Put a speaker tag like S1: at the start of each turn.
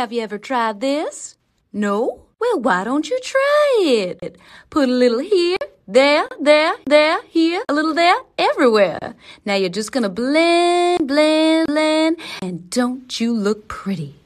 S1: Have you ever tried this? No? Well, why don't you try it? Put a little here, there, there, there, here, a little there, everywhere. Now you're just gonna blend, blend, blend, and don't you look pretty?